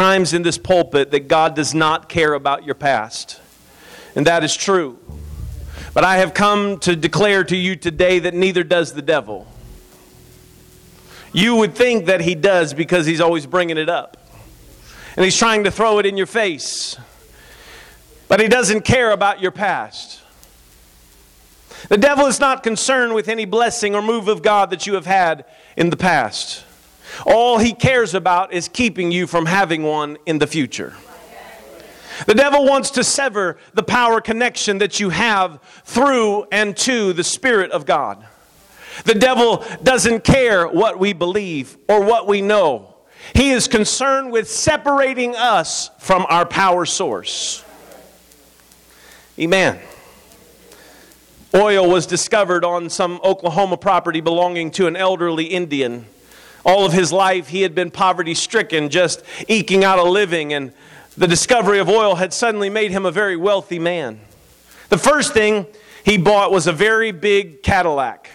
times in this pulpit that God does not care about your past. And that is true. But I have come to declare to you today that neither does the devil. You would think that he does because he's always bringing it up. And he's trying to throw it in your face. But he doesn't care about your past. The devil is not concerned with any blessing or move of God that you have had in the past. All he cares about is keeping you from having one in the future. The devil wants to sever the power connection that you have through and to the Spirit of God. The devil doesn't care what we believe or what we know. He is concerned with separating us from our power source. Amen. Oil was discovered on some Oklahoma property belonging to an elderly Indian. All of his life, he had been poverty stricken, just eking out a living, and the discovery of oil had suddenly made him a very wealthy man. The first thing he bought was a very big Cadillac.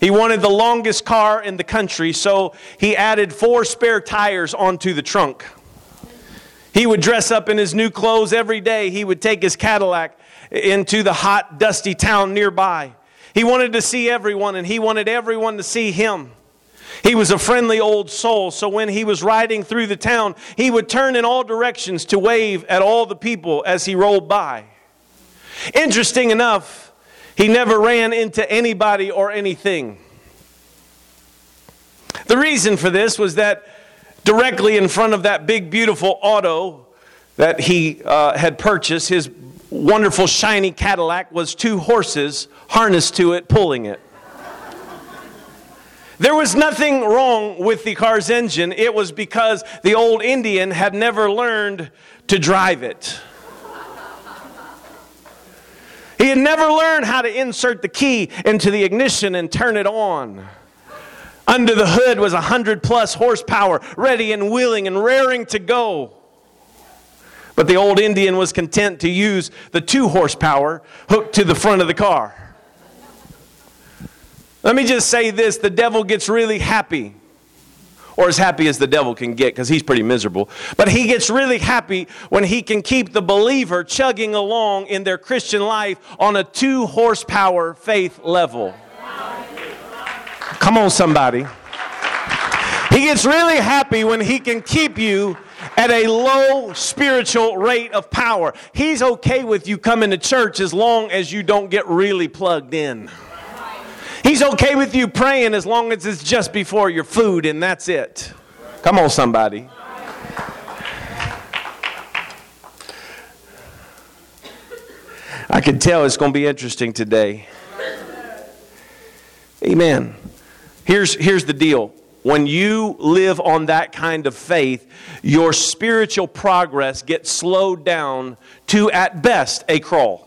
He wanted the longest car in the country, so he added four spare tires onto the trunk. He would dress up in his new clothes every day. He would take his Cadillac into the hot, dusty town nearby. He wanted to see everyone, and he wanted everyone to see him. He was a friendly old soul, so when he was riding through the town, he would turn in all directions to wave at all the people as he rolled by. Interesting enough, he never ran into anybody or anything. The reason for this was that directly in front of that big, beautiful auto that he uh, had purchased, his wonderful, shiny Cadillac, was two horses harnessed to it, pulling it. There was nothing wrong with the car's engine. It was because the old Indian had never learned to drive it. He had never learned how to insert the key into the ignition and turn it on. Under the hood was a hundred plus horsepower, ready and willing and raring to go. But the old Indian was content to use the two horsepower hooked to the front of the car. Let me just say this the devil gets really happy or as happy as the devil can get because he's pretty miserable. But he gets really happy when he can keep the believer chugging along in their Christian life on a two horsepower faith level. Come on, somebody. He gets really happy when he can keep you at a low spiritual rate of power. He's okay with you coming to church as long as you don't get really plugged in. He's okay with you praying as long as it's just before your food and that's it. Come on, somebody. I can tell it's going to be interesting today. Amen. Here's, here's the deal. When you live on that kind of faith, your spiritual progress gets slowed down to, at best, a crawl.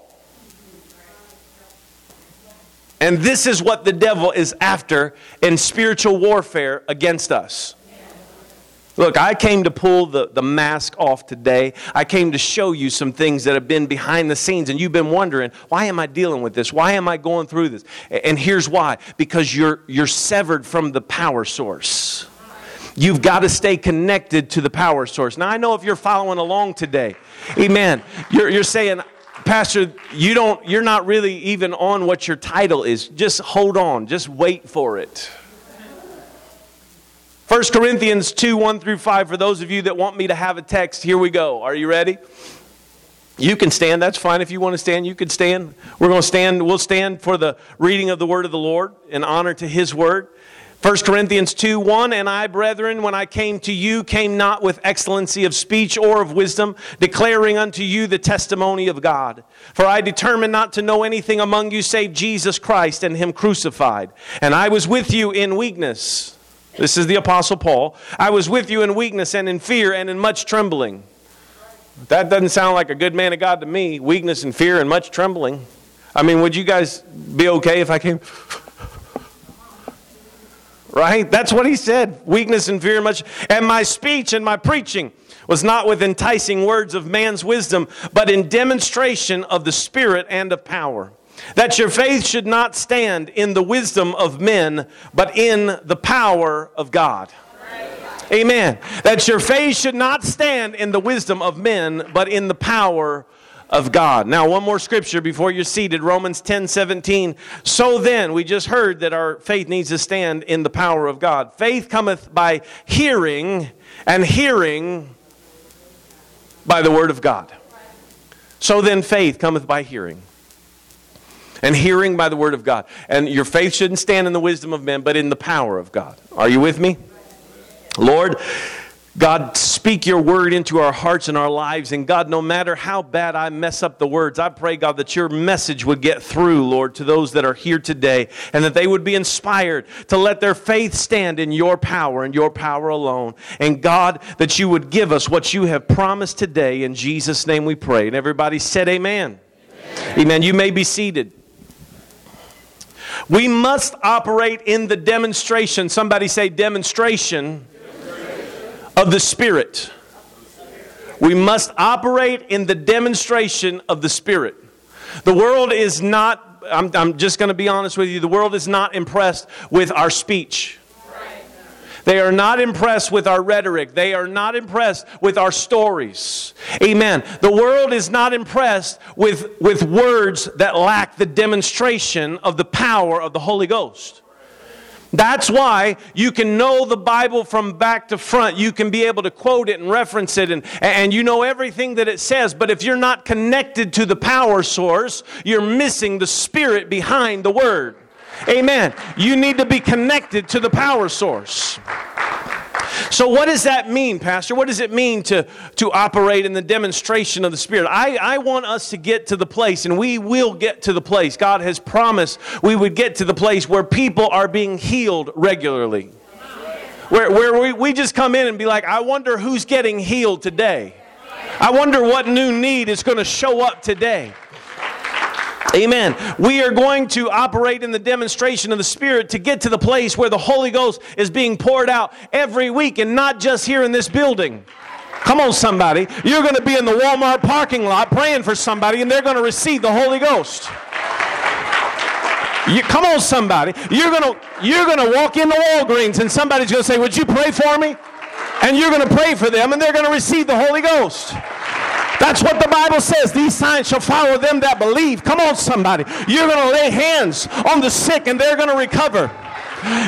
And this is what the devil is after in spiritual warfare against us. Look, I came to pull the, the mask off today. I came to show you some things that have been behind the scenes, and you've been wondering, why am I dealing with this? Why am I going through this? And here's why because you're, you're severed from the power source. You've got to stay connected to the power source. Now, I know if you're following along today, amen, you're, you're saying, Pastor, you don't, you're not really even on what your title is. Just hold on, just wait for it. 1 Corinthians 2 1 through 5, for those of you that want me to have a text, here we go. Are you ready? You can stand. That's fine. If you want to stand, you can stand. We're going to stand. We'll stand for the reading of the word of the Lord in honor to his word. 1 Corinthians 2 1 And I, brethren, when I came to you, came not with excellency of speech or of wisdom, declaring unto you the testimony of God. For I determined not to know anything among you save Jesus Christ and Him crucified. And I was with you in weakness. This is the Apostle Paul. I was with you in weakness and in fear and in much trembling. That doesn't sound like a good man of God to me. Weakness and fear and much trembling. I mean, would you guys be okay if I came? Right? That's what he said. Weakness and fear much. And my speech and my preaching was not with enticing words of man's wisdom, but in demonstration of the Spirit and of power. That your faith should not stand in the wisdom of men, but in the power of God. Amen. That your faith should not stand in the wisdom of men, but in the power of God. Now, one more scripture before you're seated Romans 10 17. So then, we just heard that our faith needs to stand in the power of God. Faith cometh by hearing, and hearing by the word of God. So then, faith cometh by hearing. And hearing by the word of God. And your faith shouldn't stand in the wisdom of men, but in the power of God. Are you with me? Lord, God, speak your word into our hearts and our lives. And God, no matter how bad I mess up the words, I pray, God, that your message would get through, Lord, to those that are here today and that they would be inspired to let their faith stand in your power and your power alone. And God, that you would give us what you have promised today. In Jesus' name we pray. And everybody said, Amen. Amen. amen. You may be seated. We must operate in the demonstration. Somebody say, demonstration of the Spirit. We must operate in the demonstration of the Spirit. The world is not, I'm, I'm just going to be honest with you, the world is not impressed with our speech. They are not impressed with our rhetoric. They are not impressed with our stories. Amen. The world is not impressed with, with words that lack the demonstration of the power of the Holy Ghost. That's why you can know the Bible from back to front. You can be able to quote it and reference it, and, and you know everything that it says. But if you're not connected to the power source, you're missing the spirit behind the word. Amen. You need to be connected to the power source. So, what does that mean, Pastor? What does it mean to, to operate in the demonstration of the Spirit? I, I want us to get to the place, and we will get to the place. God has promised we would get to the place where people are being healed regularly. Where, where we, we just come in and be like, I wonder who's getting healed today. I wonder what new need is going to show up today. Amen. We are going to operate in the demonstration of the Spirit to get to the place where the Holy Ghost is being poured out every week and not just here in this building. Come on, somebody. You're going to be in the Walmart parking lot praying for somebody and they're going to receive the Holy Ghost. You, come on, somebody. You're going to you're going to walk into Walgreens and somebody's going to say, Would you pray for me? And you're going to pray for them and they're going to receive the Holy Ghost. That's what the Bible says. These signs shall follow them that believe. Come on, somebody. You're going to lay hands on the sick and they're going to recover.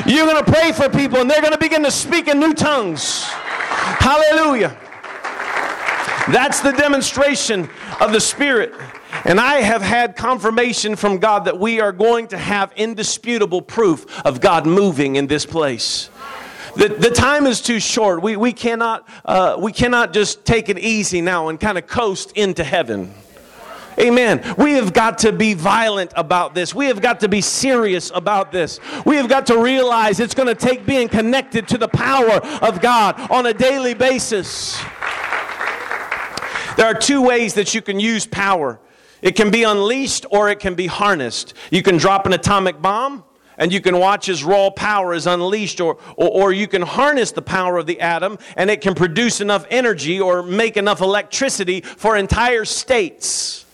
You're going to pray for people and they're going to begin to speak in new tongues. Hallelujah. That's the demonstration of the Spirit. And I have had confirmation from God that we are going to have indisputable proof of God moving in this place. The, the time is too short. We, we, cannot, uh, we cannot just take it easy now and kind of coast into heaven. Amen. We have got to be violent about this. We have got to be serious about this. We have got to realize it's going to take being connected to the power of God on a daily basis. There are two ways that you can use power it can be unleashed or it can be harnessed. You can drop an atomic bomb and you can watch as raw power is unleashed, or, or, or, you can harness the power of the atom and it can produce enough energy or make enough electricity for entire states.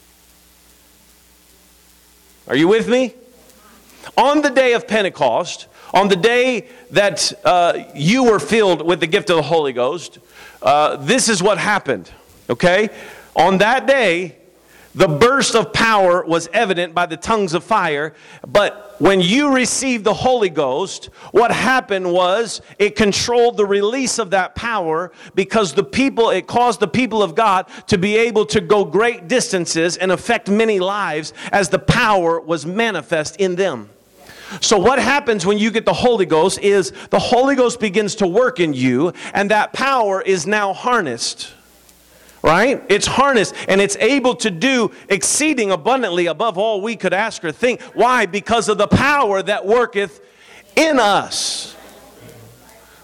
Are you with me? On the day of Pentecost, on the day that uh, you were filled with the gift of the Holy Ghost, uh, this is what happened. Okay? On that day, the burst of power was evident by the tongues of fire, but when you received the Holy Ghost, what happened was it controlled the release of that power because the people, it caused the people of God to be able to go great distances and affect many lives as the power was manifest in them. So, what happens when you get the Holy Ghost is the Holy Ghost begins to work in you, and that power is now harnessed right? It's harnessed and it's able to do exceeding abundantly above all we could ask or think. Why? Because of the power that worketh in us.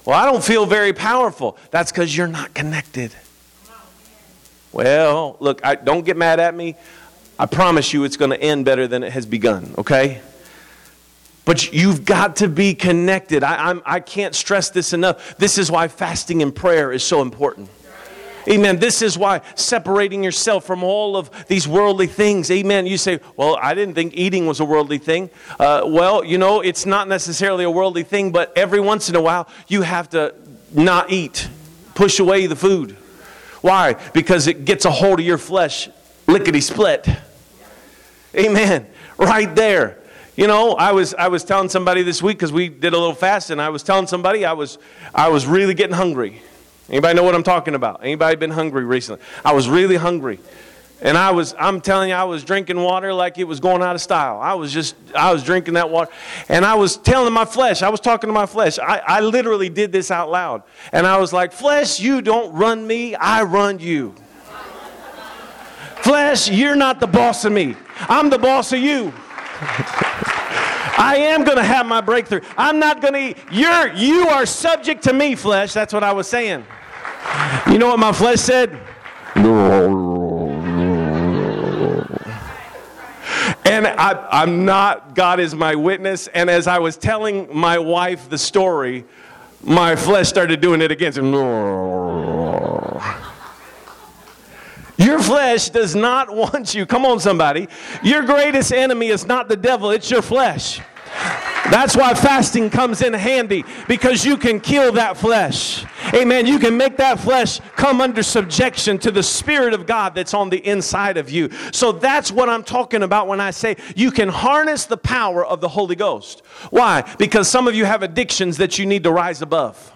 Well, I don't feel very powerful. That's because you're not connected. Well, look, I, don't get mad at me. I promise you it's going to end better than it has begun, okay? But you've got to be connected. I, I'm, I can't stress this enough. This is why fasting and prayer is so important. Amen. This is why separating yourself from all of these worldly things. Amen. You say, well, I didn't think eating was a worldly thing. Uh, well, you know, it's not necessarily a worldly thing, but every once in a while, you have to not eat, push away the food. Why? Because it gets a hold of your flesh, lickety split. Amen. Right there. You know, I was I was telling somebody this week because we did a little fast, and I was telling somebody I was I was really getting hungry. Anybody know what I'm talking about? Anybody been hungry recently? I was really hungry. And I was, I'm telling you, I was drinking water like it was going out of style. I was just, I was drinking that water. And I was telling my flesh, I was talking to my flesh. I, I literally did this out loud. And I was like, Flesh, you don't run me, I run you. flesh, you're not the boss of me, I'm the boss of you. I am going to have my breakthrough. I'm not going to eat. You're, you are subject to me, flesh. That's what I was saying. You know what my flesh said? And I, am not, God is my witness. And as I was telling my wife the story, my flesh started doing it against Your flesh does not want you. Come on, somebody. Your greatest enemy is not the devil, it's your flesh. That's why fasting comes in handy because you can kill that flesh. Amen. You can make that flesh come under subjection to the Spirit of God that's on the inside of you. So that's what I'm talking about when I say you can harness the power of the Holy Ghost. Why? Because some of you have addictions that you need to rise above.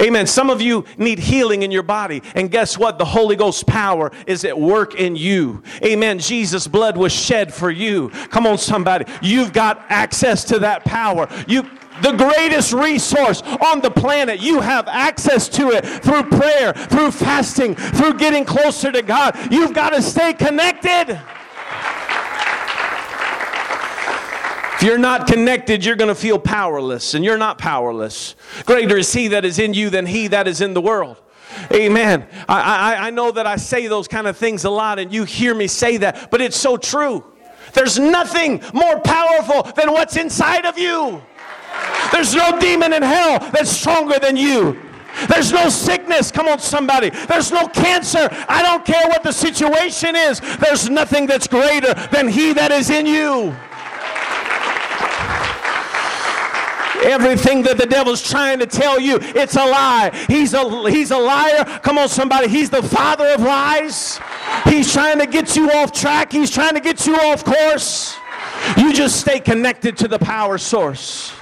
Amen. Some of you need healing in your body. And guess what? The Holy Ghost power is at work in you. Amen. Jesus' blood was shed for you. Come on, somebody. You've got access to that power. You the greatest resource on the planet. You have access to it through prayer, through fasting, through getting closer to God. You've got to stay connected. You're not connected, you're going to feel powerless, and you're not powerless. Greater is He that is in you than He that is in the world. Amen. I, I, I know that I say those kind of things a lot, and you hear me say that, but it's so true. There's nothing more powerful than what's inside of you. There's no demon in hell that's stronger than you. There's no sickness. Come on, somebody. There's no cancer. I don't care what the situation is. There's nothing that's greater than He that is in you. Everything that the devil's trying to tell you, it's a lie. He's a, he's a liar. Come on, somebody. He's the father of lies. He's trying to get you off track. He's trying to get you off course. You just stay connected to the power source.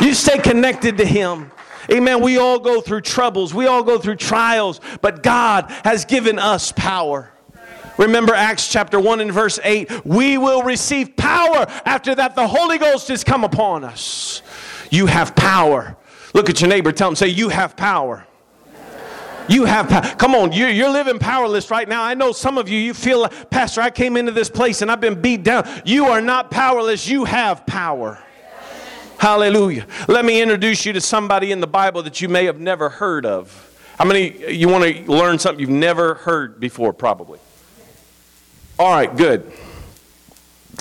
You stay connected to him. Amen. We all go through troubles. We all go through trials, but God has given us power. Remember Acts chapter 1 and verse 8. We will receive power after that the Holy Ghost has come upon us. You have power. Look at your neighbor, tell him, say, You have power. You have power. Come on, you're, you're living powerless right now. I know some of you, you feel like, Pastor, I came into this place and I've been beat down. You are not powerless, you have power. Hallelujah. Let me introduce you to somebody in the Bible that you may have never heard of. How many you want to learn something you've never heard before, probably? All right, good.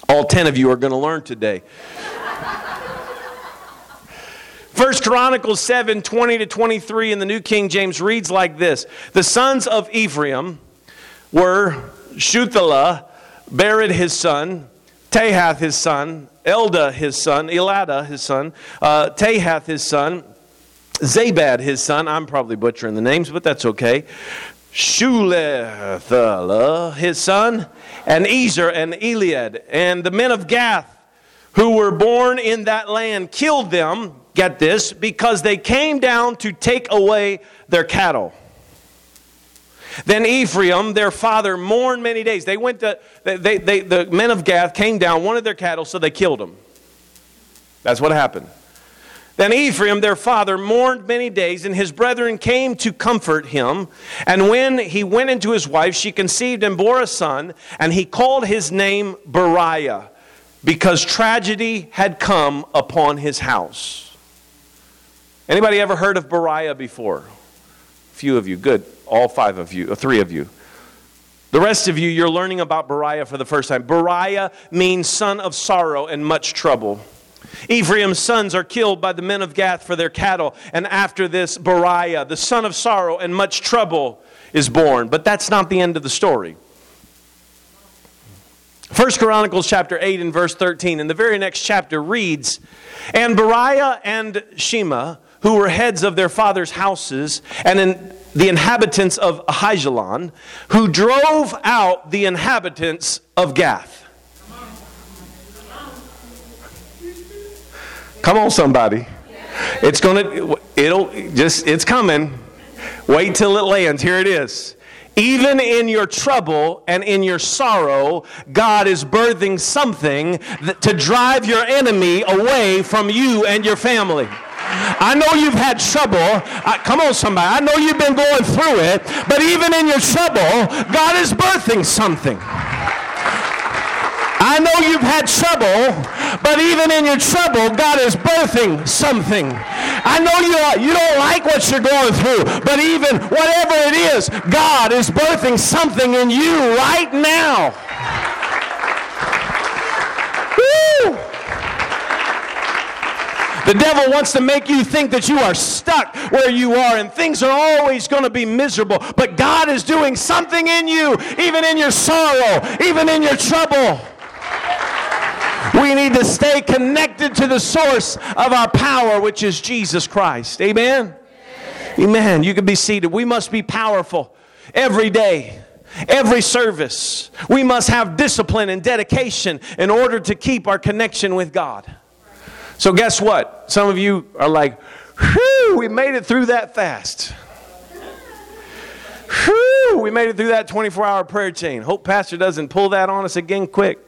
All 10 of you are going to learn today. First Chronicles 7 20 to 23 in the New King James reads like this The sons of Ephraim were Shuthelah, Bered his son, Tahath his son, Elda his son, Elada his son, uh, Tahath his son, Zabad his son. I'm probably butchering the names, but that's okay. Shulethala his son, and Ezer and Eliad. And the men of Gath who were born in that land killed them get this, because they came down to take away their cattle. Then Ephraim, their father, mourned many days. They went to, they, they, the men of Gath came down, wanted their cattle, so they killed them. That's what happened. Then Ephraim, their father, mourned many days, and his brethren came to comfort him. And when he went into his wife, she conceived and bore a son, and he called his name Beriah, because tragedy had come upon his house. Anybody ever heard of Beriah before? A few of you. Good. All five of you, or three of you. The rest of you, you're learning about Beriah for the first time. Beriah means son of sorrow and much trouble. Ephraim's sons are killed by the men of Gath for their cattle, and after this, Beriah, the son of sorrow and much trouble, is born. But that's not the end of the story. First Chronicles chapter 8 and verse 13, and the very next chapter reads, And Beriah and Shema, who were heads of their father's houses, and in the inhabitants of Ahijalon, who drove out the inhabitants of Gath. Come on, somebody. It's gonna, it'll just, it's coming. Wait till it lands. Here it is. Even in your trouble and in your sorrow, God is birthing something that, to drive your enemy away from you and your family. I know you've had trouble. I, come on, somebody. I know you've been going through it, but even in your trouble, God is birthing something. I know you've had trouble, but even in your trouble, God is birthing something. I know you, are, you don't like what you're going through, but even whatever it is, God is birthing something in you right now. Woo! The devil wants to make you think that you are stuck where you are and things are always going to be miserable. But God is doing something in you, even in your sorrow, even in your trouble. We need to stay connected to the source of our power, which is Jesus Christ. Amen? Amen. You can be seated. We must be powerful every day. Every service, we must have discipline and dedication in order to keep our connection with God. So, guess what? Some of you are like, whew, we made it through that fast. Whew, we made it through that 24 hour prayer chain. Hope Pastor doesn't pull that on us again quick.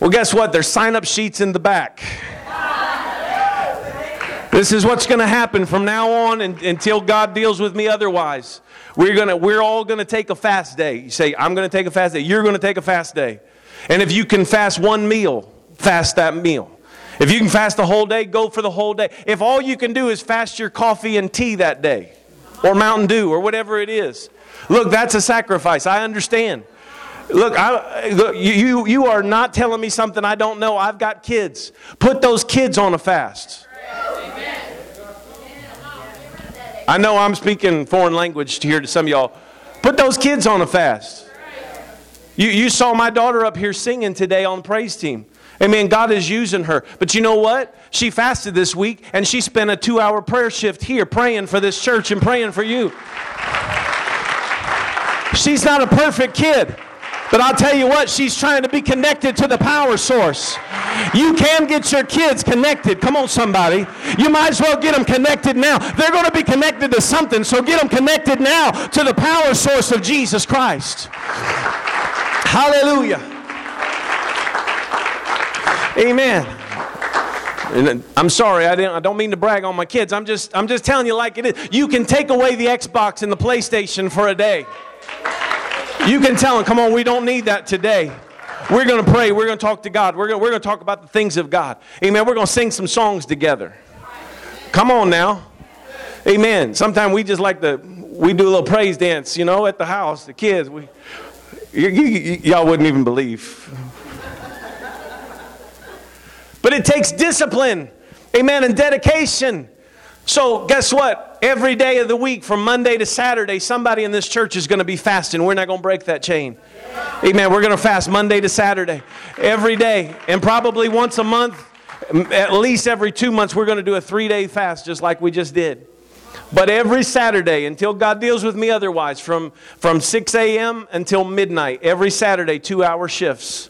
Well, guess what? There's sign up sheets in the back. This is what's going to happen from now on and, until God deals with me otherwise. We're, gonna, we're all going to take a fast day. You say, I'm going to take a fast day. You're going to take a fast day. And if you can fast one meal, fast that meal. If you can fast the whole day, go for the whole day. If all you can do is fast your coffee and tea that day, or Mountain Dew, or whatever it is, look, that's a sacrifice. I understand. Look, I, look you, you are not telling me something I don't know. I've got kids. Put those kids on a fast. I know I'm speaking foreign language here to some of y'all. Put those kids on a fast. You, you saw my daughter up here singing today on praise team. Amen. God is using her. But you know what? She fasted this week and she spent a two hour prayer shift here praying for this church and praying for you. She's not a perfect kid. But I'll tell you what, she's trying to be connected to the power source. You can get your kids connected. Come on, somebody. You might as well get them connected now. They're going to be connected to something, so get them connected now to the power source of Jesus Christ. Hallelujah. Amen. And uh, I'm sorry, I, didn't, I don't mean to brag on my kids. I'm just, I'm just telling you like it is. You can take away the Xbox and the PlayStation for a day. You can tell them, come on, we don't need that today. We're going to pray. We're going to talk to God. We're going, we're to talk about the things of God. Amen. We're going to sing some songs together. Come on now. Amen. Sometimes we just like to, we do a little praise dance, you know, at the house, the kids. We, y- y- y'all wouldn't even believe. But it takes discipline, amen, and dedication. So, guess what? Every day of the week, from Monday to Saturday, somebody in this church is going to be fasting. We're not going to break that chain. Amen. We're going to fast Monday to Saturday every day. And probably once a month, at least every two months, we're going to do a three day fast just like we just did. But every Saturday, until God deals with me otherwise, from, from 6 a.m. until midnight, every Saturday, two hour shifts.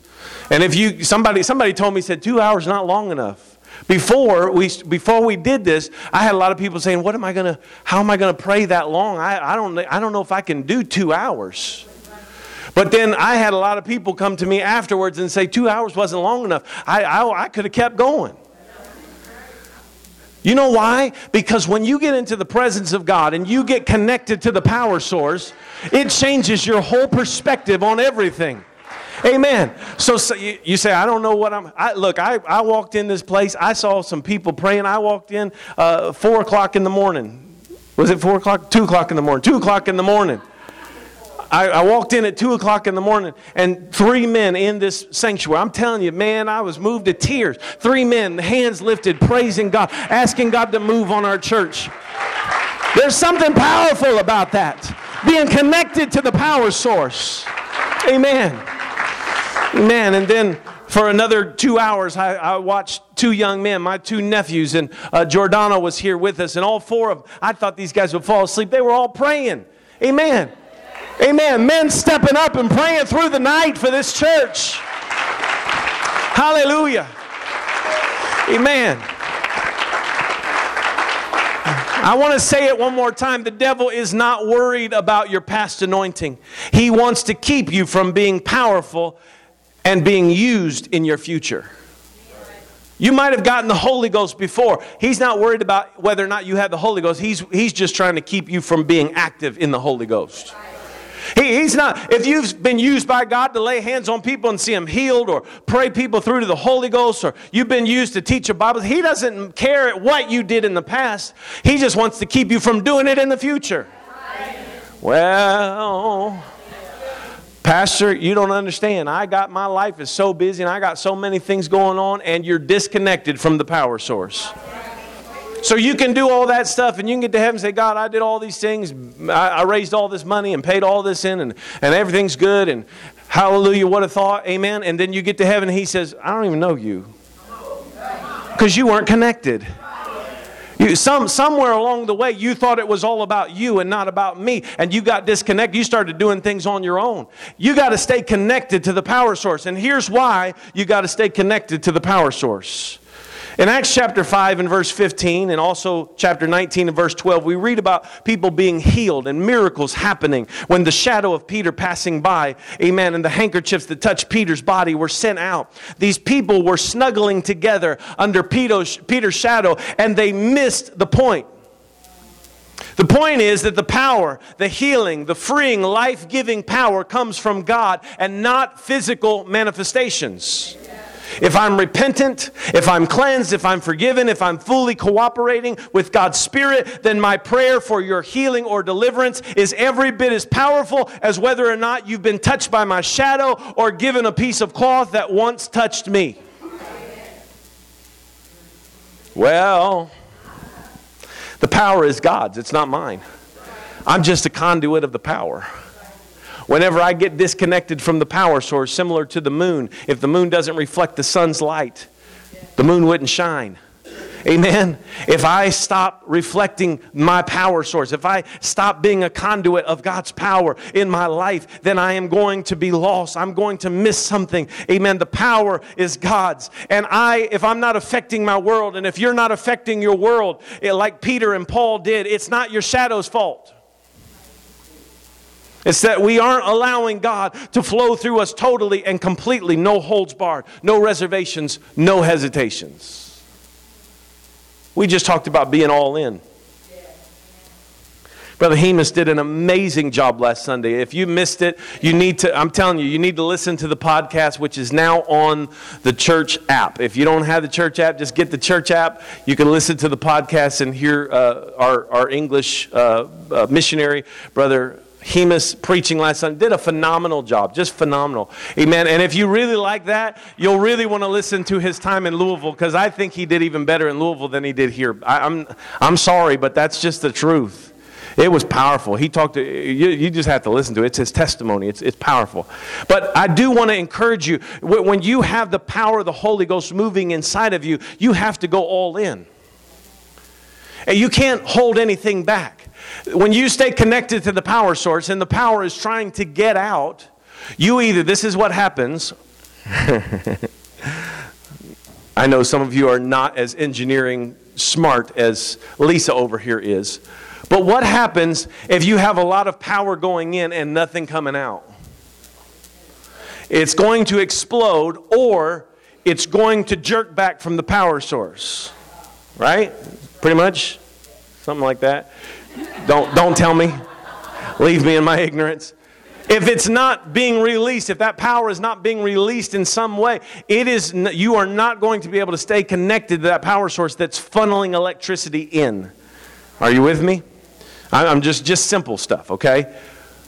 And if you, somebody, somebody told me, said, two hours not long enough. Before we, before we did this, I had a lot of people saying, What am I to, how am I to pray that long? I, I, don't, I don't know if I can do two hours. But then I had a lot of people come to me afterwards and say, Two hours wasn't long enough. I, I, I could have kept going. You know why? Because when you get into the presence of God and you get connected to the power source, it changes your whole perspective on everything. Amen. So, so you, you, say, I don't know what I'm. I, look, I, I walked in this place. I saw some people praying. I walked in uh, four o'clock in the morning. Was it four o'clock? Two o'clock in the morning. Two o'clock in the morning. I, I, walked in at 2 o'clock in the morning, and three men in this sanctuary. I'm telling you, man, I was moved to tears. Three men, hands lifted, praising God, asking God to move on our church. There's something powerful about that. Being connected to the power source. Amen. Man, and then for another two hours, I, I, watched two young men, my two nephews, and uh, was here with us, and all four of them, I thought these guys would fall asleep. They were all praying. Amen. Amen. Men stepping up and praying through the night for this church. Hallelujah. Amen. I want to say it one more time. The devil is not worried about your past anointing. He wants to keep you from being powerful and being used in your future. You might have gotten the Holy Ghost before. He's not worried about whether or not you have the Holy Ghost. He's, he's just trying to keep you from being active in the Holy Ghost. He, he's not, if you've been used by God to lay hands on people and see them healed or pray people through to the Holy Ghost or you've been used to teach a Bible, He doesn't care what you did in the past. He just wants to keep you from doing it in the future. Well, Pastor, you don't understand. I got my life is so busy and I got so many things going on, and you're disconnected from the power source. So you can do all that stuff and you can get to heaven and say, God, I did all these things. I, I raised all this money and paid all this in and, and everything's good. And hallelujah, what a thought. Amen. And then you get to heaven and he says, I don't even know you. Because you weren't connected. You, some, somewhere along the way, you thought it was all about you and not about me, and you got disconnected. You started doing things on your own. You got to stay connected to the power source. And here's why you got to stay connected to the power source. In Acts chapter 5 and verse 15, and also chapter 19 and verse 12, we read about people being healed and miracles happening when the shadow of Peter passing by, amen, and the handkerchiefs that touched Peter's body were sent out. These people were snuggling together under Peter's, shadow, and they missed the point. The point is that the power, the healing, the freeing, life giving power comes from God and not physical manifestations. If I'm repentant, if I'm cleansed, if I'm forgiven, if I'm fully cooperating with God's Spirit, then my prayer for your healing or deliverance is every bit as powerful as whether or not you've been touched by my shadow or given a piece of cloth that once touched me. Well, the power is God's, it's not mine. I'm just a conduit of the power. Whenever I get disconnected from the power source, similar to the moon, if the moon doesn't reflect the sun's light, the moon wouldn't shine. Amen. If I stop reflecting my power source, if I stop being a conduit of God's power in my life, then I am going to be lost. I'm going to miss something. Amen. The power is God's. And I, if I'm not affecting my world, and if you're not affecting your world eh, like Peter and Paul did, it's not your shadow's fault. It's that we aren't allowing God to flow through us totally and completely, no holds barred, no reservations, no hesitations. We just talked about being all in. Brother Hemus did an amazing job last Sunday. If you missed it, you need to, I'm telling you, you need to listen to the podcast, which is now on the church app. If you don't have the church app, just get the church app. You can listen to the podcast and hear uh, our, our English uh, uh, missionary, Brother Hemus preaching last Sunday did a phenomenal job, just phenomenal. Amen. And if you really like that, you'll really want to listen to his time in Louisville because I think he did even better in Louisville than he did here. I, am I'm, I'm sorry, but that's just the truth. It was powerful. He talked to you, you just have to listen to it. It's his testimony. It's, it's powerful. But I do want to encourage you when you have the power of the Holy Ghost moving inside of you, you have to go all in. And you can't hold anything back. When you stay connected to the power source and the power is trying to get out, you either, this is what happens. I know some of you are not as engineering smart as Lisa over here is. But what happens if you have a lot of power going in and nothing coming out? It's going to explode or it's going to jerk back from the power source. Right? Pretty much? Something like that. Don't, don't tell me. Leave me in my ignorance. If it's not being released, if that power is not being released in some way, it is, you are not going to be able to stay connected to that power source that's funneling electricity in. Are you with me? I'm just, just simple stuff, okay?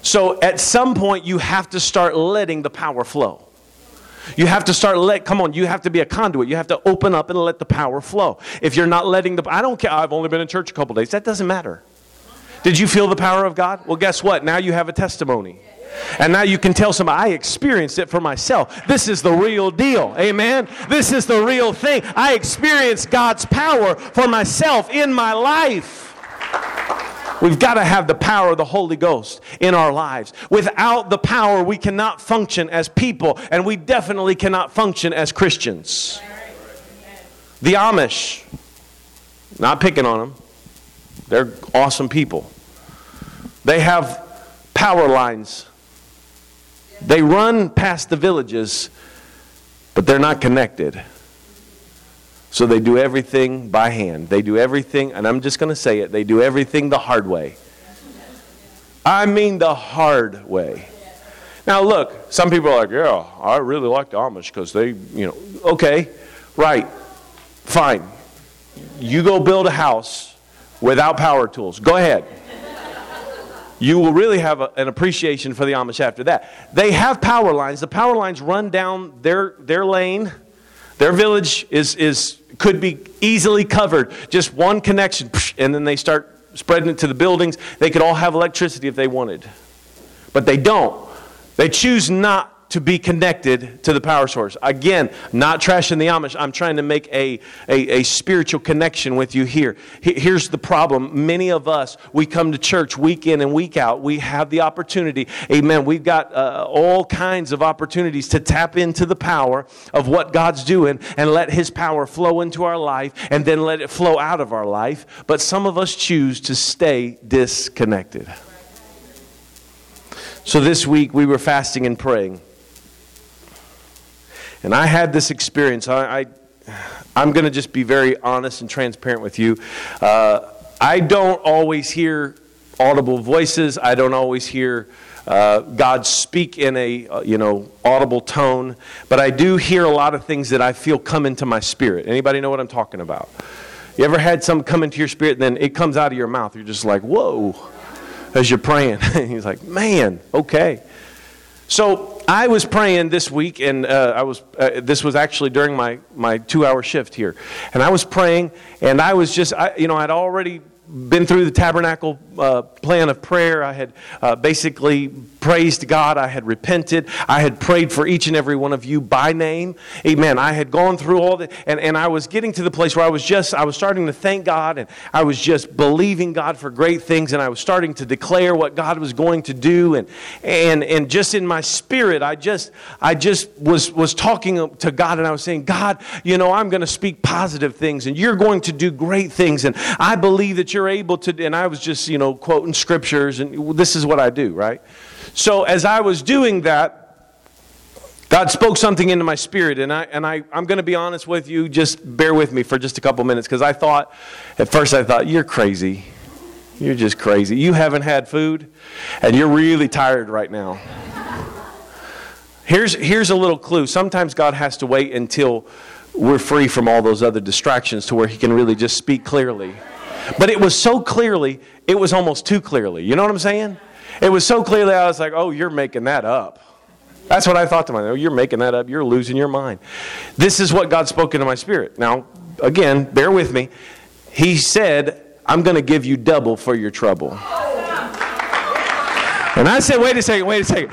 So at some point, you have to start letting the power flow. You have to start let come on, you have to be a conduit. You have to open up and let the power flow. If you're not letting the I don't care I've only been in church a couple days. That doesn't matter. Did you feel the power of God? Well, guess what? Now you have a testimony. And now you can tell somebody, I experienced it for myself. This is the real deal. Amen. This is the real thing. I experienced God's power for myself in my life. We've got to have the power of the Holy Ghost in our lives. Without the power, we cannot function as people, and we definitely cannot function as Christians. The Amish, not picking on them, they're awesome people. They have power lines. They run past the villages, but they're not connected. So they do everything by hand. They do everything, and I'm just going to say it, they do everything the hard way. I mean the hard way. Now, look, some people are like, yeah, I really like the Amish because they, you know, okay, right, fine. You go build a house without power tools. Go ahead. You will really have a, an appreciation for the Amish after that. They have power lines. The power lines run down their, their lane. Their village is, is could be easily covered. Just one connection, and then they start spreading it to the buildings. They could all have electricity if they wanted. But they don't. They choose not to be connected to the power source. Again, not trashing the Amish. I'm trying to make a, a, a, spiritual connection with you here. Here's the problem. Many of us, we come to church week in and week out. We have the opportunity. Amen. We've got uh, all kinds of opportunities to tap into the power of what God's doing and let His power flow into our life and then let it flow out of our life. But some of us choose to stay disconnected. So this week we were fasting and praying. And I had this experience. I, I, am going to just be very honest and transparent with you. Uh, I don't always hear audible voices. I don't always hear uh, God speak in a uh, you know audible tone, but I do hear a lot of things that I feel come into my spirit. Anybody know what I'm talking about? You ever had some come into your spirit, and then it comes out of your mouth? You're just like, whoa, as you're praying. He's like, man, okay. So I was praying this week, and uh, I was. Uh, this was actually during my my two hour shift here, and I was praying, and I was just, I, you know, I'd already been through the tabernacle uh, plan of prayer. I had uh, basically praised God. I had repented. I had prayed for each and every one of you by name. Amen. I had gone through all the, and, and I was getting to the place where I was just, I was starting to thank God and I was just believing God for great things and I was starting to declare what God was going to do. And, and, and just in my spirit, I just, I just was, was talking to God and I was saying, God, you know, I'm going to speak positive things and you're going to do great things. And I believe that you're able to, and I was just, you know, quoting scriptures and this is what I do, right? So as I was doing that, God spoke something into my spirit, and I and I I'm going to be honest with you. Just bear with me for just a couple minutes, because I thought, at first I thought you're crazy, you're just crazy. You haven't had food, and you're really tired right now. Here's here's a little clue. Sometimes God has to wait until we're free from all those other distractions to where He can really just speak clearly. But it was so clearly, it was almost too clearly. You know what I'm saying? It was so clearly, I was like, oh, you're making that up. That's what I thought to myself. Oh, you're making that up. You're losing your mind. This is what God spoke into my spirit. Now, again, bear with me. He said, I'm going to give you double for your trouble. And I said, wait a second, wait a second.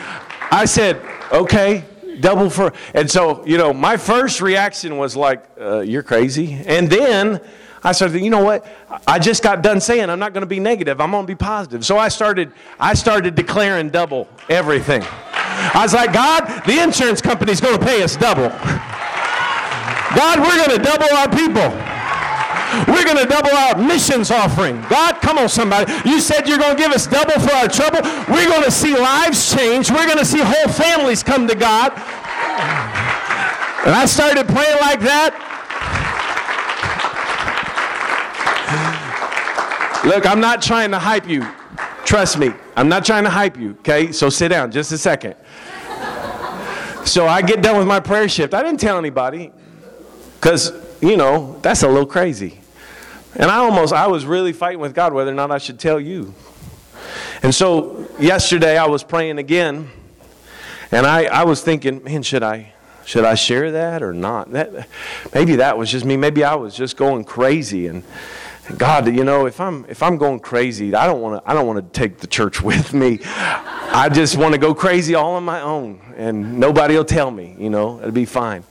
I said, okay, double for. And so, you know, my first reaction was like, uh, you're crazy. And then I started you know what? I just got done saying I'm not going to be negative. I'm going to be positive. So I started, I started declaring double everything. I was like, God, the insurance company's going to pay us double. God, we're going to double our people. We're going to double our missions offering. God, come on, somebody. You said you're going to give us double for our trouble. We're going to see lives change. We're going to see whole families come to God. And I started praying like that. Look, I'm not trying to hype you. Trust me. I'm not trying to hype you, okay? So sit down just a second. So I get done with my prayer shift. I didn't tell anybody because, you know, that's a little crazy. And I almost, I was really fighting with God whether or not I should tell you. And so yesterday I was praying again, and I, I was thinking, man, should I, should I share that or not? That, maybe that was just me. Maybe I was just going crazy. And God, you know, if I'm if I'm going crazy, I don't want to I don't want to take the church with me. I just want to go crazy all on my own, and nobody will tell me. You know, it'll be fine.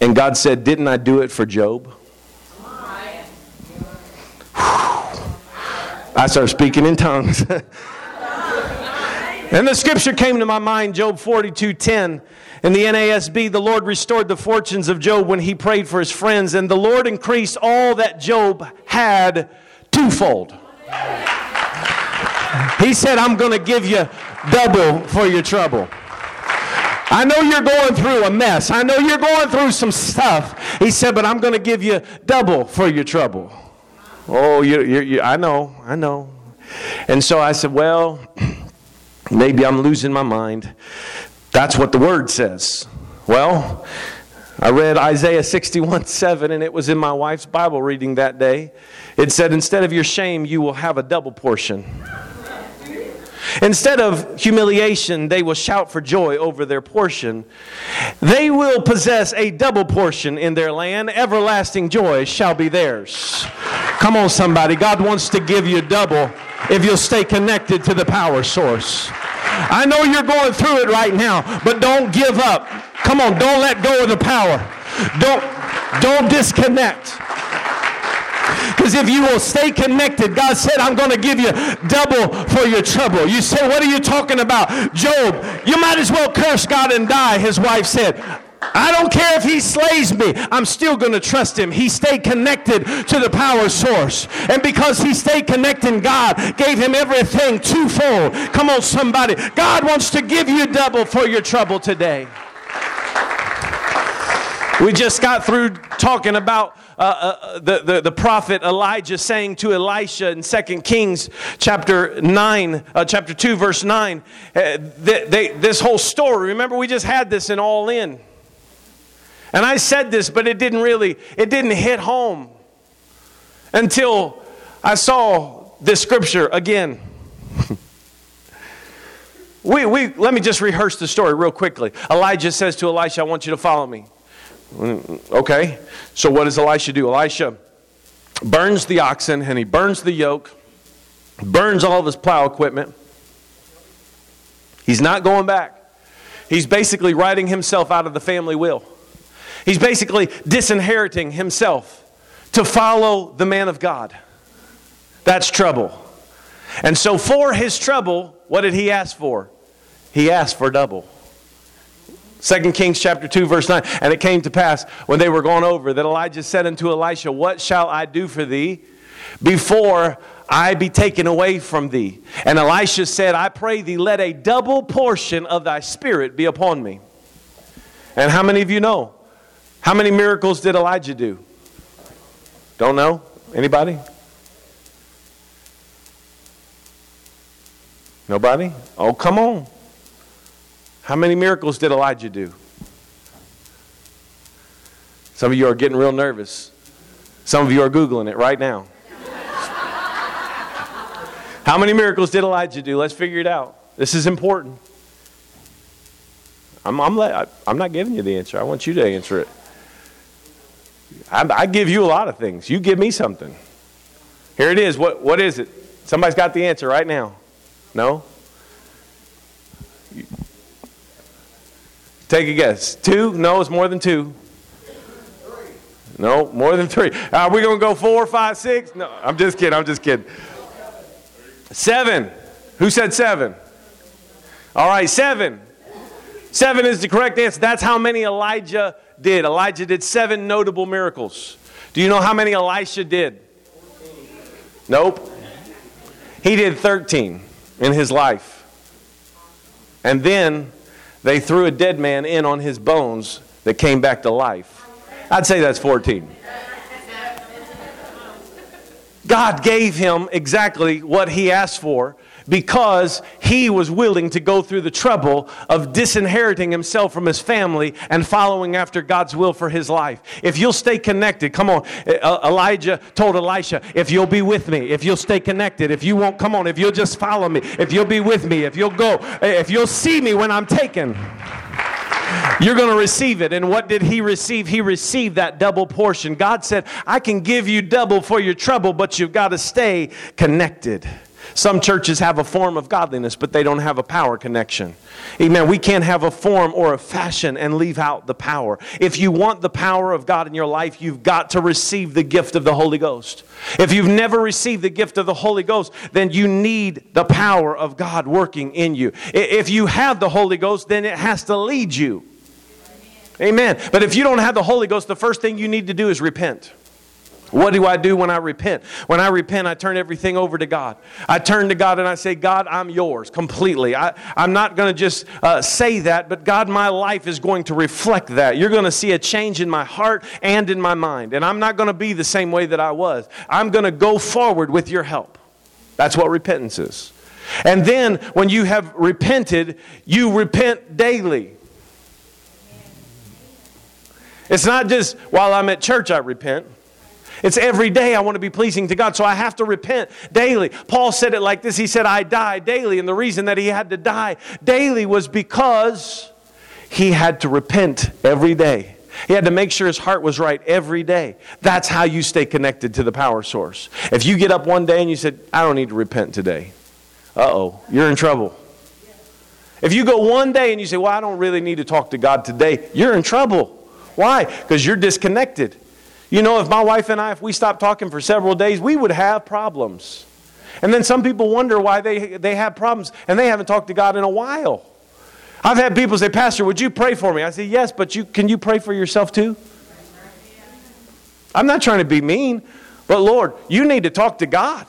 And God said, "Didn't I do it for Job?" I started speaking in tongues. and the scripture came to my mind, Job 42 10. In the NASB, the Lord restored the fortunes of Job when he prayed for his friends, and the Lord increased all that Job had twofold. He said, I'm going to give you double for your trouble. I know you're going through a mess. I know you're going through some stuff. He said, but I'm going to give you double for your trouble. Oh, you, you, you, I know, I know. And so I said, well, maybe I'm losing my mind. That's what the word says. Well, I read Isaiah 61 7, and it was in my wife's Bible reading that day. It said, Instead of your shame, you will have a double portion. Instead of humiliation, they will shout for joy over their portion. They will possess a double portion in their land. Everlasting joy shall be theirs. Come on, somebody. God wants to give you double if you'll stay connected to the power source. I know you're going through it right now, but don't give up. Come on, don't let go of the power. Don't don't disconnect. Because if you will stay connected, God said, I'm going to give you double for your trouble. You say, What are you talking about? Job, you might as well curse God and die, his wife said. I don't care if he slays me. I'm still going to trust him. He stayed connected to the power source. And because he stayed connected, God gave him everything twofold. Come on, somebody. God wants to give you double for your trouble today. We just got through talking about uh, uh, the, the, the, prophet Elijah saying to Elisha in 2 Kings chapter 9, uh, chapter 2, verse 9, uh, they, they, this whole story. Remember, we just had this in All In. And I said this, but it didn't really, it didn't hit home until I saw this scripture again. we, we, let me just rehearse the story real quickly. Elijah says to Elisha, I want you to follow me. Okay, so what does Elisha do? Elisha burns the oxen and he burns the yoke, burns all of his plow equipment. He's not going back. He's basically writing himself out of the family will. He's basically disinheriting himself to follow the man of God. That's trouble. And so, for his trouble, what did he ask for? He asked for double. 2 Kings chapter 2 verse 9 and it came to pass when they were gone over that Elijah said unto Elisha what shall I do for thee before I be taken away from thee and Elisha said I pray thee let a double portion of thy spirit be upon me and how many of you know how many miracles did Elijah do? Don't know? Anybody? Nobody? Oh, come on. How many miracles did Elijah do? Some of you are getting real nervous. Some of you are Googling it right now. How many miracles did Elijah do? Let's figure it out. This is important. I'm, I'm, I'm not giving you the answer. I want you to answer it. I, I give you a lot of things. You give me something. Here it is. What, what is it? Somebody's got the answer right now. No? Take a guess. Two? No, it's more than two. No, more than three. Are we going to go four, five, six? No, I'm just kidding. I'm just kidding. Seven. Who said seven? All right, seven. Seven is the correct answer. That's how many Elijah did. Elijah did seven notable miracles. Do you know how many Elisha did? Nope. He did 13 in his life. And then they threw a dead man in on his bones that came back to life. I'd say that's 14. God gave him exactly what he asked for because he was willing to go through the trouble of disinheriting himself from his family and following after God's will for his life. If you'll stay connected, come on. Elijah told Elisha, if you'll be with me, if you'll stay connected, if you won't, come on, if you'll just follow me, if you'll be with me, if you'll go, if you'll see me when I'm taken. You're going to receive it. And what did he receive? He received that double portion. God said, I can give you double for your trouble, but you've got to stay connected. Some churches have a form of godliness, but they don't have a power connection. Amen. We can't have a form or a fashion and leave out the power. If you want the power of God in your life, you've got to receive the gift of the Holy Ghost. If you've never received the gift of the Holy Ghost, then you need the power of God working in you. If you have the Holy Ghost, then it has to lead you. Amen. But if you don't have the Holy Ghost, the first thing you need to do is repent. What do I do when I repent? When I repent, I turn everything over to God. I turn to God and I say, God, I'm yours completely. I, am not going to just uh, say that, but God, my life is going to reflect that. You're going to see a change in my heart and in my mind. And I'm not going to be the same way that I was. I'm going to go forward with your help. That's what repentance is. And then when you have repented, you repent daily. It's not just while I'm at church I repent. It's every day I want to be pleasing to God, so I have to repent daily. Paul said it like this He said, I die daily. And the reason that he had to die daily was because he had to repent every day. He had to make sure his heart was right every day. That's how you stay connected to the power source. If you get up one day and you said, I don't need to repent today, uh oh, you're in trouble. If you go one day and you say, Well, I don't really need to talk to God today, you're in trouble. Why? Because you're disconnected. You know, if my wife and I, if we stopped talking for several days, we would have problems. And then some people wonder why they, they have problems and they haven't talked to God in a while. I've had people say, Pastor, would you pray for me? I say, Yes, but you, can you pray for yourself too? I'm not trying to be mean, but Lord, you need to talk to God.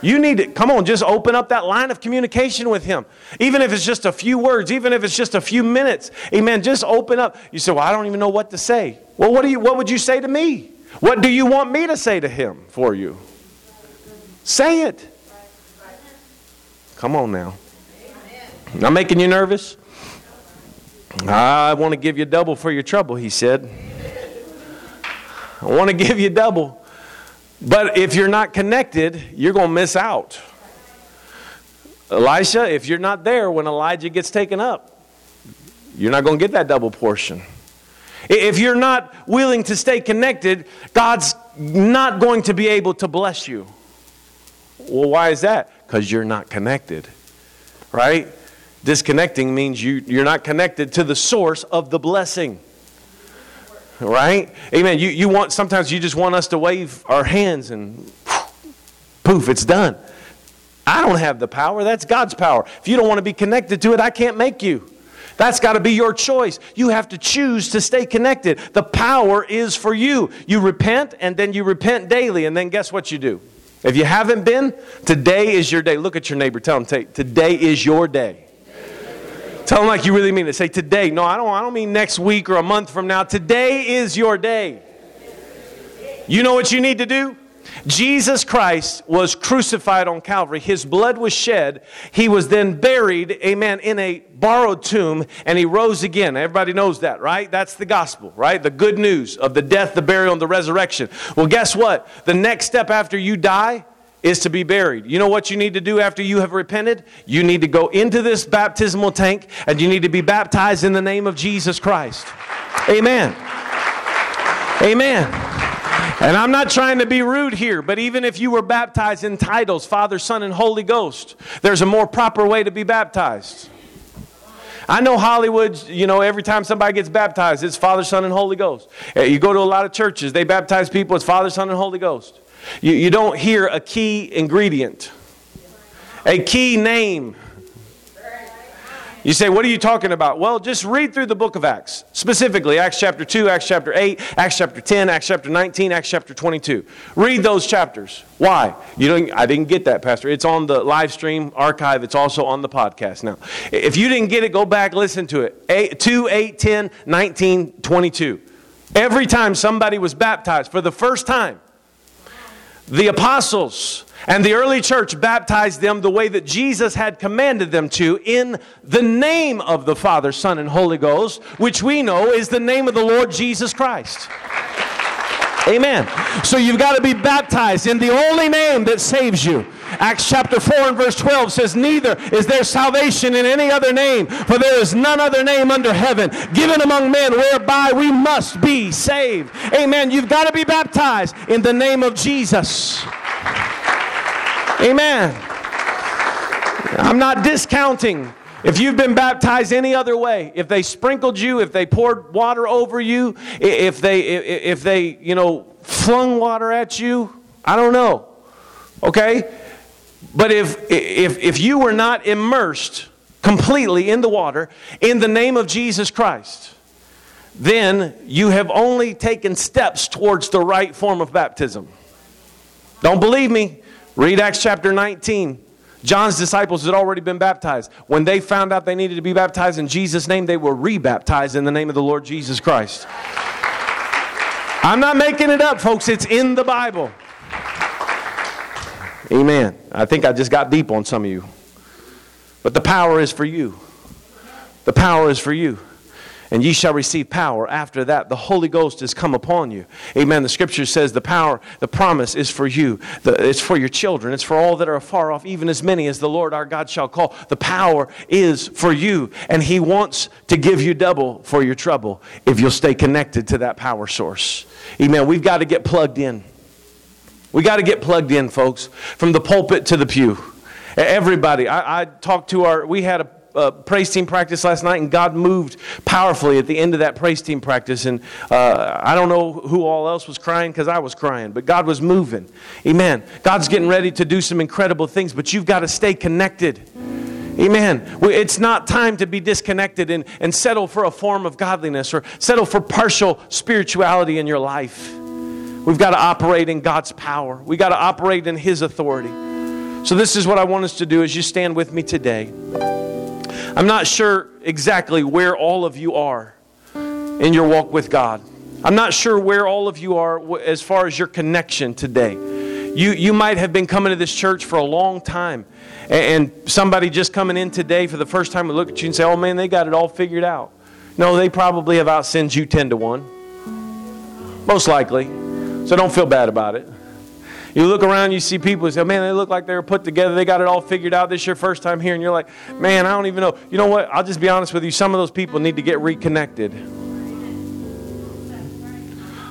You need to, come on, just open up that line of communication with Him. Even if it's just a few words, even if it's just a few minutes. Amen. Just open up. You say, Well, I don't even know what to say. Well, what, do you, what would you say to me? What do you want me to say to Him for you? Say it. Come on now. Not making you nervous? I want to give you double for your trouble, he said. I want to give you double. But if you're not connected, you're going to miss out. Elisha, if you're not there when Elijah gets taken up, you're not going to get that double portion. If you're not willing to stay connected, God's not going to be able to bless you. Well, why is that? Because you're not connected, right? Disconnecting means you, you're not connected to the source of the blessing. Right? Amen. You, you want, sometimes you just want us to wave our hands and poof, it's done. I don't have the power. That's God's power. If you don't want to be connected to it, I can't make you. That's got to be your choice. You have to choose to stay connected. The power is for you. You repent and then you repent daily, and then guess what you do? If you haven't been, today is your day. Look at your neighbor. Tell him, today is your day. Tell them like you really mean it. Say today. No, I don't, I don't mean next week or a month from now. Today is your day. You know what you need to do? Jesus Christ was crucified on Calvary. His blood was shed. He was then buried, amen, in a borrowed tomb, and he rose again. Everybody knows that, right? That's the gospel, right? The good news of the death, the burial, and the resurrection. Well, guess what? The next step after you die is to be buried. You know what you need to do after you have repented? You need to go into this baptismal tank and you need to be baptized in the name of Jesus Christ. Amen. Amen. And I'm not trying to be rude here, but even if you were baptized in titles, Father, Son, and Holy Ghost, there's a more proper way to be baptized. I know Hollywood, you know, every time somebody gets baptized, it's Father, Son, and Holy Ghost. Eh, you go to a lot of churches, they baptize people as Father, Son, and Holy Ghost. You, you don't hear a key ingredient, a key name. You say, what are you talking about? Well, just read through the book of Acts, specifically Acts chapter 2, Acts chapter 8, Acts chapter 10, Acts chapter 19, Acts chapter 22. Read those chapters. Why? You don't, I didn't get that, Pastor. It's on the live stream archive, it's also on the podcast. Now, if you didn't get it, go back, listen to it. 8, 2, 8, 10, 19, 22. Every time somebody was baptized for the first time, the apostles and the early church baptized them the way that Jesus had commanded them to in the name of the Father, Son, and Holy Ghost, which we know is the name of the Lord Jesus Christ. Amen. So you've got to be baptized in the only name that saves you. Acts chapter 4 and verse 12 says, Neither is there salvation in any other name, for there is none other name under heaven given among men whereby we must be saved. Amen. You've got to be baptized in the name of Jesus. Amen. I'm not discounting if you've been baptized any other way, if they sprinkled you, if they poured water over you, if they if they, you know, flung water at you, I don't know. Okay? But if if if you were not immersed completely in the water in the name of Jesus Christ, then you have only taken steps towards the right form of baptism. Don't believe me? Read Acts chapter 19. John's disciples had already been baptized. When they found out they needed to be baptized in Jesus' name, they were rebaptized in the name of the Lord Jesus Christ. I'm not making it up, folks. It's in the Bible. Amen. I think I just got deep on some of you. But the power is for you. The power is for you and ye shall receive power. After that, the Holy Ghost is come upon you. Amen. The scripture says the power, the promise is for you. The, it's for your children. It's for all that are far off, even as many as the Lord our God shall call. The power is for you, and He wants to give you double for your trouble if you'll stay connected to that power source. Amen. We've got to get plugged in. We got to get plugged in, folks, from the pulpit to the pew. Everybody, I, I talked to our, we had a praise team practice last night, and God moved powerfully at the end of that praise team practice. And uh, I don't know who all else was crying because I was crying, but God was moving. Amen. God's getting ready to do some incredible things, but you've got to stay connected. Amen. It's not time to be disconnected and, and settle for a form of godliness or settle for partial spirituality in your life. We've got to operate in God's power. We've got to operate in His authority. So this is what I want us to do as you stand with me today. I'm not sure exactly where all of you are in your walk with God. I'm not sure where all of you are as far as your connection today. You, you might have been coming to this church for a long time, and somebody just coming in today for the first time would look at you and say, Oh man, they got it all figured out. No, they probably have outsinned you 10 to 1. Most likely. So don't feel bad about it. You look around, you see people and say, man, they look like they were put together. They got it all figured out. This is your first time here. And you're like, man, I don't even know. You know what? I'll just be honest with you. Some of those people need to get reconnected.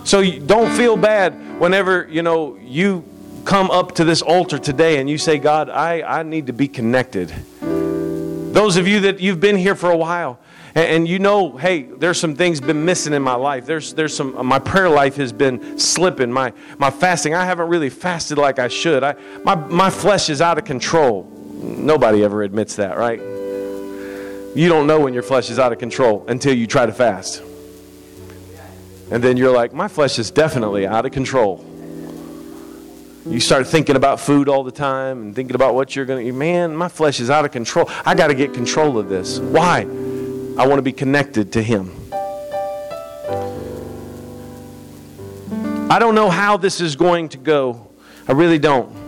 So don't feel bad whenever, you know, you come up to this altar today and you say, God, I, I need to be connected. Those of you that you've been here for a while, and, and you know, hey, there's some things been missing in my life. There's, there's some, my prayer life has been slipping. My, my fasting, I haven't really fasted like I should. I, my, my flesh is out of control. Nobody ever admits that, right? You don't know when your flesh is out of control until you try to fast. And then you're like, my flesh is definitely out of control. You start thinking about food all the time and thinking about what you're going to eat. Man, my flesh is out of control. I got to get control of this. Why? I want to be connected to Him. I don't know how this is going to go. I really don't.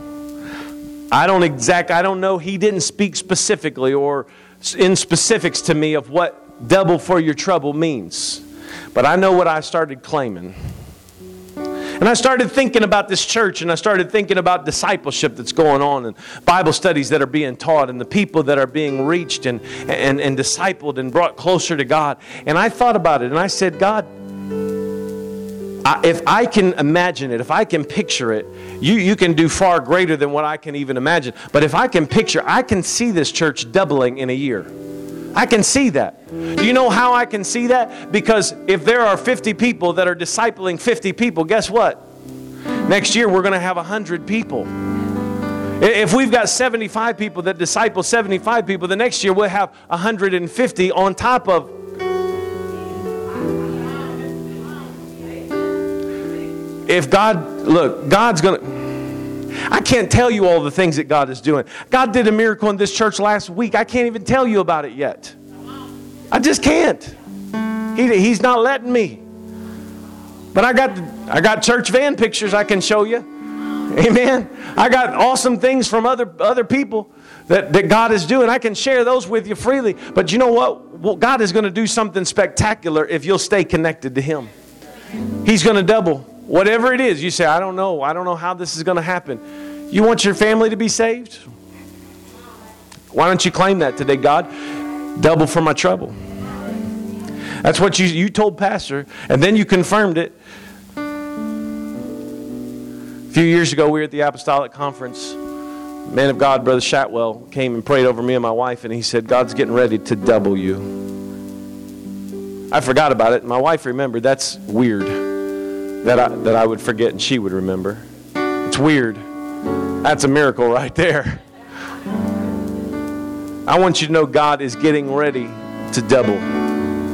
I don't exact I don't know he didn't speak specifically or in specifics to me of what double for your trouble means. But I know what I started claiming. And I started thinking about this church and I started thinking about discipleship that's going on and Bible studies that are being taught and the people that are being reached and, and, and discipled and brought closer to God. And I thought about it and I said, God, I, if I can imagine it, if I can picture it, you, you can do far greater than what I can even imagine. But if I can picture, I can see this church doubling in a year. I can see that. Do you know how I can see that? Because if there are 50 people that are discipling 50 people, guess what? Next year we're going to have 100 people. If we've got 75 people that disciple 75 people, the next year we'll have 150 on top of. If God, look, God's going to. I can't tell you all the things that God is doing. God did a miracle in this church last week. I can't even tell you about it yet. I just can't. He, he's not letting me. But I got I got church van pictures I can show you. Amen. I got awesome things from other other people that, that God is doing. I can share those with you freely. But you know what? Well, God is going to do something spectacular if you'll stay connected to Him. He's going to double Whatever it is, you say, I don't know. I don't know how this is going to happen. You want your family to be saved? Why don't you claim that today, God? Double for my trouble. That's what you, you told Pastor, and then you confirmed it. A few years ago, we were at the Apostolic Conference. Man of God, Brother Shatwell, came and prayed over me and my wife, and he said, God's getting ready to double you. I forgot about it. My wife remembered. That's weird that I, that I would forget and she would remember. It's weird. That's a miracle right there. I want you to know God is getting ready to double.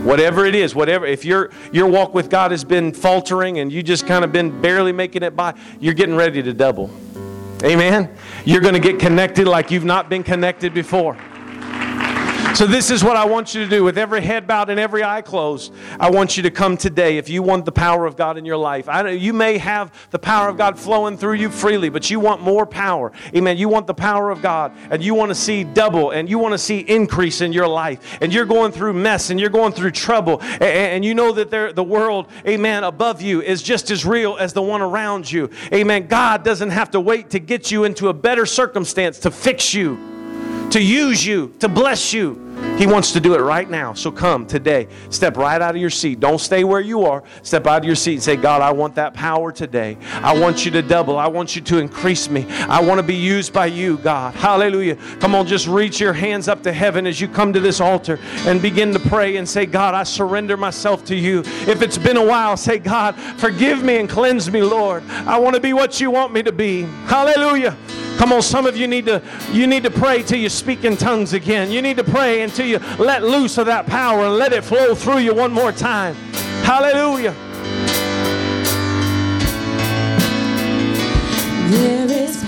Whatever it is, whatever if your your walk with God has been faltering and you just kind of been barely making it by, you're getting ready to double. Amen. You're going to get connected like you've not been connected before. So, this is what I want you to do. With every head bowed and every eye closed, I want you to come today if you want the power of God in your life. I, you may have the power of God flowing through you freely, but you want more power. Amen. You want the power of God, and you want to see double, and you want to see increase in your life. And you're going through mess, and you're going through trouble, and, and you know that the world, amen, above you is just as real as the one around you. Amen. God doesn't have to wait to get you into a better circumstance to fix you, to use you, to bless you. He wants to do it right now. So come today. Step right out of your seat. Don't stay where you are. Step out of your seat and say, God, I want that power today. I want you to double. I want you to increase me. I want to be used by you, God. Hallelujah. Come on, just reach your hands up to heaven as you come to this altar and begin to pray and say, God, I surrender myself to you. If it's been a while, say, God, forgive me and cleanse me, Lord. I want to be what you want me to be. Hallelujah. Come on, some of you need to you need to pray till you speak in tongues again. You need to pray until you let loose of that power and let it flow through you one more time. Hallelujah. There is